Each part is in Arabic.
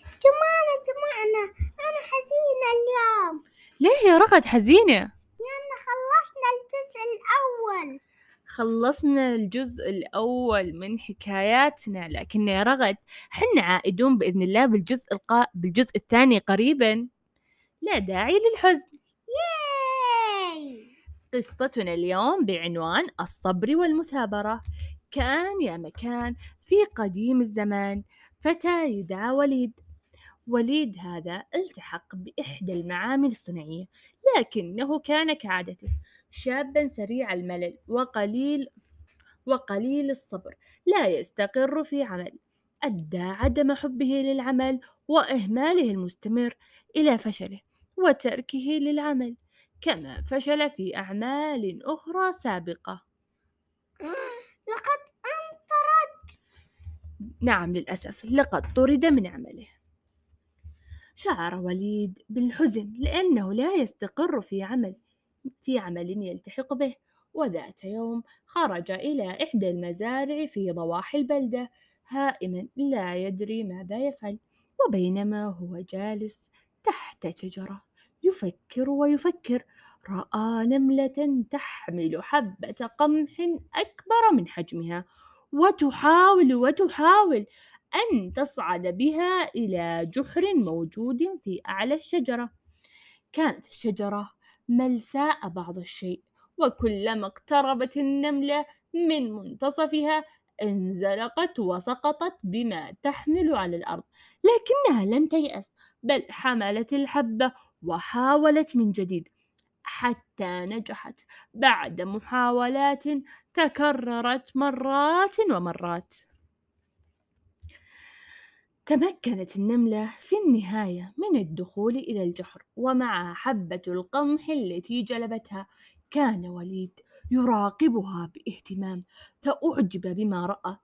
جماعة جماعة أنا حزينة اليوم. ليه يا رغد حزينة؟ لأن خلصنا الجزء الأول. خلصنا الجزء الأول من حكاياتنا. لكن يا رغد حنا عائدون بإذن الله بالجزء القا... بالجزء الثاني قريبا. لا داعي للحزن. ياي! قصتنا اليوم بعنوان الصبر والمثابرة. كان يا مكان في قديم الزمان. فتى يدعى وليد. وليد هذا التحق بإحدى المعامل الصناعية لكنه كان كعادته شابا سريع الملل وقليل وقليل الصبر لا يستقر في عمل. أدى عدم حبه للعمل وإهماله المستمر إلى فشله وتركه للعمل كما فشل في أعمال أخرى سابقة. لقد نعم للأسف. لقد طرد من عمله. شعر وليد بالحزن لأنه لا يستقر في عمل في عمل يلتحق به. وذات يوم خرج إلى إحدى المزارع في ضواحي البلدة هائما لا يدري ماذا يفعل. وبينما هو جالس تحت شجرة يفكر ويفكر. رأى نملة تحمل حبة قمح أكبر من حجمها. وتحاول وتحاول أن تصعد بها إلى جحر موجود في أعلى الشجرة. كانت الشجرة ملساء بعض الشيء وكلما اقتربت النملة من منتصفها انزلقت وسقطت بما تحمل على الأرض لكنها لم تيأس بل حملت الحبة وحاولت من جديد. حتى نجحت. بعد محاولات تكررت مرات ومرات. تمكنت النملة في النهاية من الدخول إلى الجحر ومعها حبة القمح التي جلبتها كان وليد يراقبها باهتمام. فأعجب بما رأى.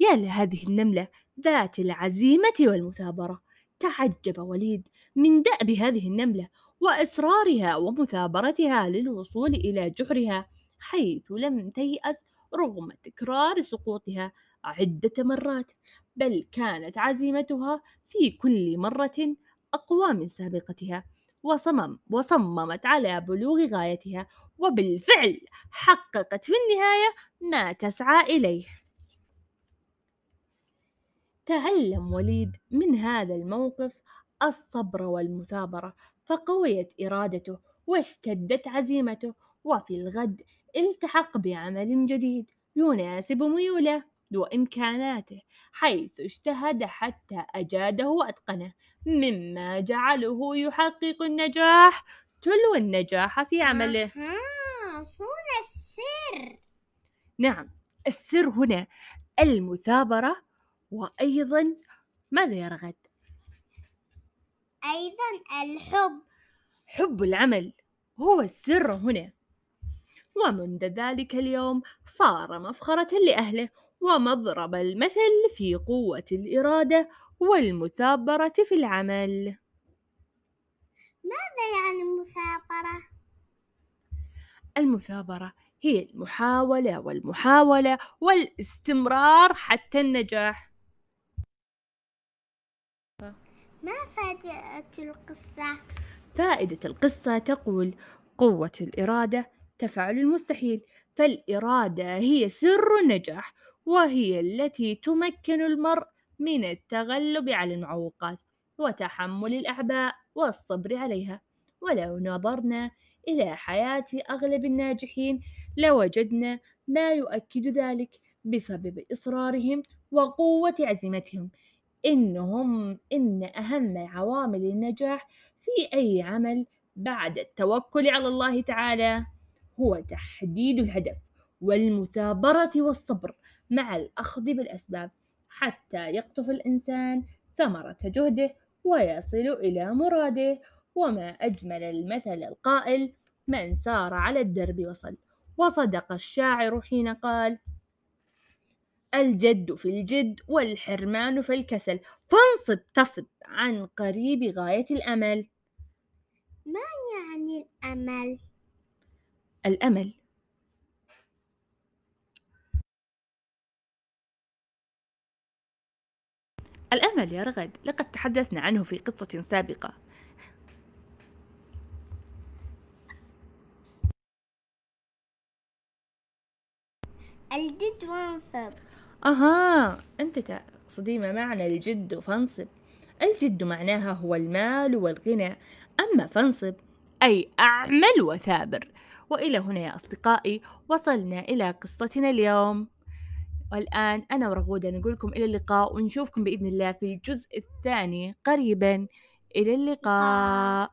يا لهذه النملة ذات العزيمة والمثابرة. تعجب وليد من دأب هذه النملة وإصرارها ومثابرتها للوصول إلى جحرها حيث لم تيأس رغم تكرار سقوطها عدة مرات بل كانت عزيمتها في كل مرة أقوى من سابقتها وصمم وصممت على بلوغ غايتها وبالفعل حققت في النهاية ما تسعى إليه. تعلم وليد من هذا الموقف الصبر والمثابرة فقويت إرادته واشتدت عزيمته وفي الغد التحق بعمل جديد يناسب ميوله وإمكاناته حيث اجتهد حتى أجاده وأتقنه مما جعله يحقق النجاح تلو النجاح في عمله هنا السر نعم السر هنا المثابرة وأيضا ماذا يا رغد؟ أيضا الحب. حب العمل هو السر هنا. ومنذ ذلك اليوم صار مفخرة لأهله ومضرب المثل في قوة الإرادة والمثابرة في العمل. ماذا يعني المثابرة؟ المثابرة هي المحاولة والمحاولة والاستمرار حتى النجاح. ما فائدة القصة؟ فائدة القصة تقول قوة الإرادة تفعل المستحيل فالإرادة هي سر النجاح وهي التي تمكن المرء من التغلب على المعوقات وتحمل الأعباء والصبر عليها ولو نظرنا إلى حياة أغلب الناجحين لوجدنا ما يؤكد ذلك بسبب إصرارهم وقوة عزيمتهم إنهم إن أهم عوامل النجاح في أي عمل بعد التوكل على الله تعالى هو تحديد الهدف والمثابرة والصبر مع الأخذ بالأسباب. حتى يقطف الإنسان ثمرة جهده ويصل إلى مراده. وما أجمل المثل القائل من سار على الدرب وصل وصدق الشاعر حين قال الجد في الجد والحرمان في الكسل. فانصب تصب عن قريب غاية الأمل. ما يعني الأمل؟ الأمل. الأمل يا رغد لقد تحدثنا عنه في قصة سابقة. الجد وانصب. أها أنت تقصدين معنى الجد فانصب؟ الجد معناها هو المال والغنى أما فانصب أي أعمل وثابر. وإلى هنا يا أصدقائي وصلنا إلى قصتنا اليوم. والآن أنا ورغودة نقول لكم إلى اللقاء ونشوفكم بإذن الله في الجزء الثاني. قريبا إلى اللقاء.